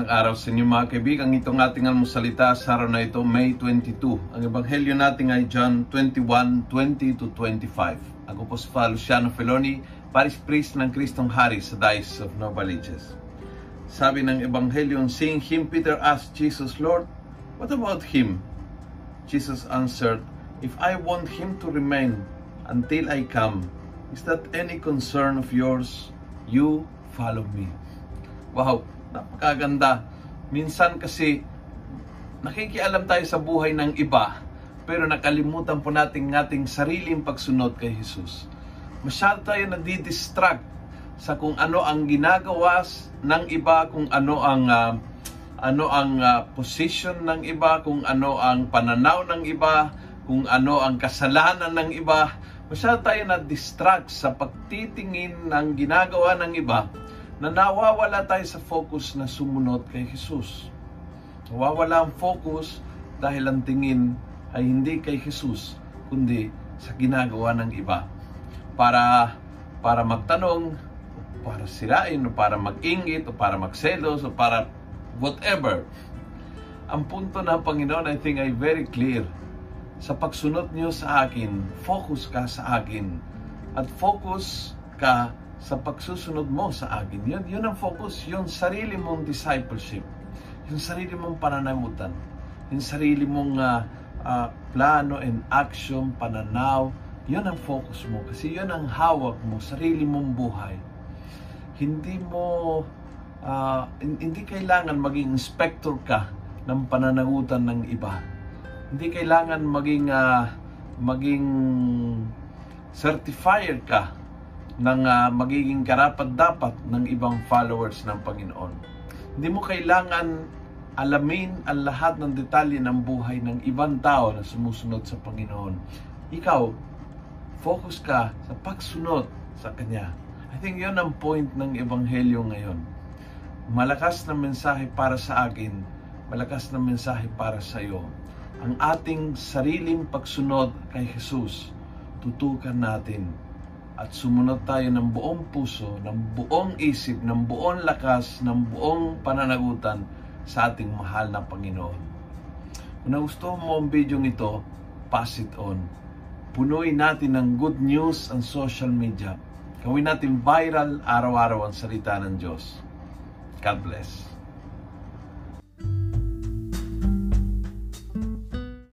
araw sa inyo mga kaibigan. Itong ating almusalita sa araw na ito, May 22. Ang ebanghelyo natin ay John 21, 20 to 25. Ako po si Father Luciano Feloni, Paris Priest ng Kristong Hari sa Dice of Novaliches. Sabi ng ebanghelyo, Seeing him, Peter asked Jesus, Lord, what about him? Jesus answered, If I want him to remain until I come, is that any concern of yours? You follow me. Wow, napakaganda. Minsan kasi nakikialam tayo sa buhay ng iba, pero nakalimutan po natin ating sariling pagsunod kay Jesus. Masyado tayo nadidistract sa kung ano ang ginagawa ng iba, kung ano ang uh, ano ang uh, position ng iba, kung ano ang pananaw ng iba, kung ano ang kasalanan ng iba. Masyado tayo na-distract sa pagtitingin ng ginagawa ng iba na nawawala tayo sa focus na sumunod kay Jesus. Nawawala ang focus dahil ang tingin ay hindi kay Jesus, kundi sa ginagawa ng iba. Para para magtanong, para sirain, o para mag-ingit, o para magselos, o para whatever. Ang punto ng Panginoon, I think, ay very clear. Sa pagsunod niyo sa akin, focus ka sa akin. At focus ka sa pagsusunod mo sa akin. Yun, yun ang focus, yung sarili mong discipleship, yung sarili mong pananamutan, yung sarili mong uh, uh, plano and action, pananaw, yun ang focus mo. Kasi yun ang hawak mo, sarili mong buhay. Hindi mo, uh, hindi kailangan maging inspector ka ng pananagutan ng iba. Hindi kailangan maging, uh, maging certifier ka ng uh, magiging karapat-dapat ng ibang followers ng Panginoon. Hindi mo kailangan alamin ang lahat ng detalye ng buhay ng ibang tao na sumusunod sa Panginoon. Ikaw, focus ka sa pagsunod sa Kanya. I think yun ang point ng Ebanghelyo ngayon. Malakas na mensahe para sa akin, malakas na mensahe para sa iyo. Ang ating sariling pagsunod kay Jesus, tutukan natin at sumunod tayo ng buong puso, ng buong isip, ng buong lakas, ng buong pananagutan sa ating mahal na Panginoon. Kung gusto mo ang video ito, pass it on. Punuin natin ng good news ang social media. Gawin natin viral araw-araw ang salita ng Diyos. God bless.